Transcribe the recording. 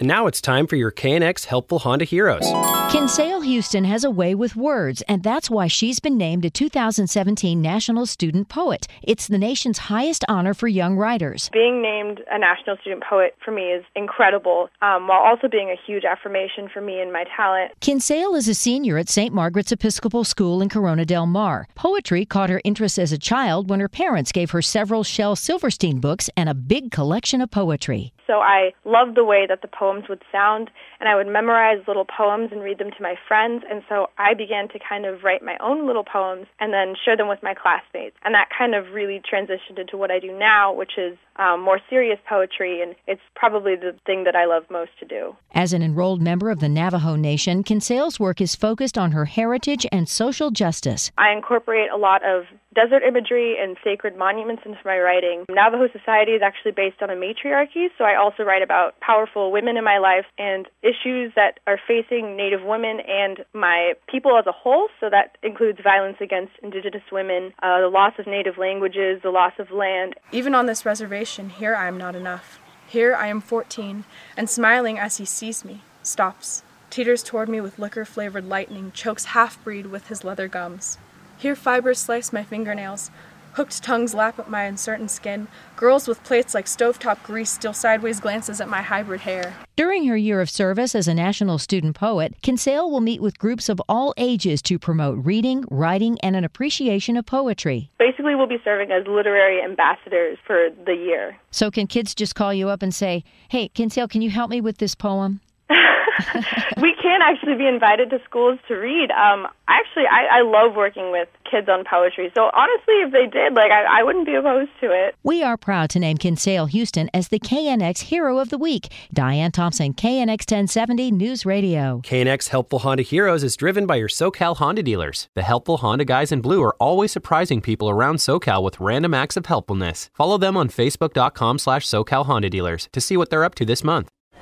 And now it's time for your KNX Helpful Honda Heroes. Kinsale Hueston has a way with words, and that's why she's been named a 2017 National Student Poet. It's the nation's highest honor for young writers. Being named a National Student Poet for me is incredible, um, while also being a huge affirmation for me and my talent. Kinsale is a senior at St. Margaret's Episcopal School in Corona del Mar. Poetry caught her interest as a child when her parents gave her several Shel Silverstein books and a big collection of poetry. So I loved the way that the poems would sound, and I would memorize little poems and read them to my friends. And so I began to kind of write my own little poems and then share them with my classmates. And that kind of really transitioned into what I do now, which is um, more serious poetry, and it's probably the thing that I love most to do. As an enrolled member of the Navajo Nation, Kinsale's work is focused on her heritage and social justice. I incorporate a lot of desert imagery and sacred monuments into my writing. Navajo society is actually based on a matriarchy, so I also write about powerful women in my life and issues that are facing Native women and my people as a whole. So that includes violence against Indigenous women, uh, the loss of Native languages, the loss of land. Even on this reservation, here I am not enough. Here I am 14, and smiling as he sees me, stops, teeters toward me with liquor flavored lightning, chokes half breed with his leather gums. Here fibers slice my fingernails, hooked tongues lap at my uncertain skin, girls with plates like stovetop grease steal sideways glances at my hybrid hair. During her year of service as a national student poet, Kinsale will meet with groups of all ages to promote reading, writing, and an appreciation of poetry. Basically, we'll be serving as literary ambassadors for the year. So, can kids just call you up and say, Hey, Kinsale, can you help me with this poem? we can actually be invited to schools to read. Um, actually, I, I love working with kids on poetry. So honestly, if they did, like, I, I wouldn't be opposed to it. We are proud to name Kinsale Hueston as the KNX Hero of the Week. Diane Thompson, KNX 1070 News Radio. KNX Helpful Honda Heroes is driven by your SoCal Honda dealers. The helpful Honda guys in blue are always surprising people around SoCal with random acts of helpfulness. Follow them on Facebook.com slash SoCal Honda dealers to see what they're up to this month.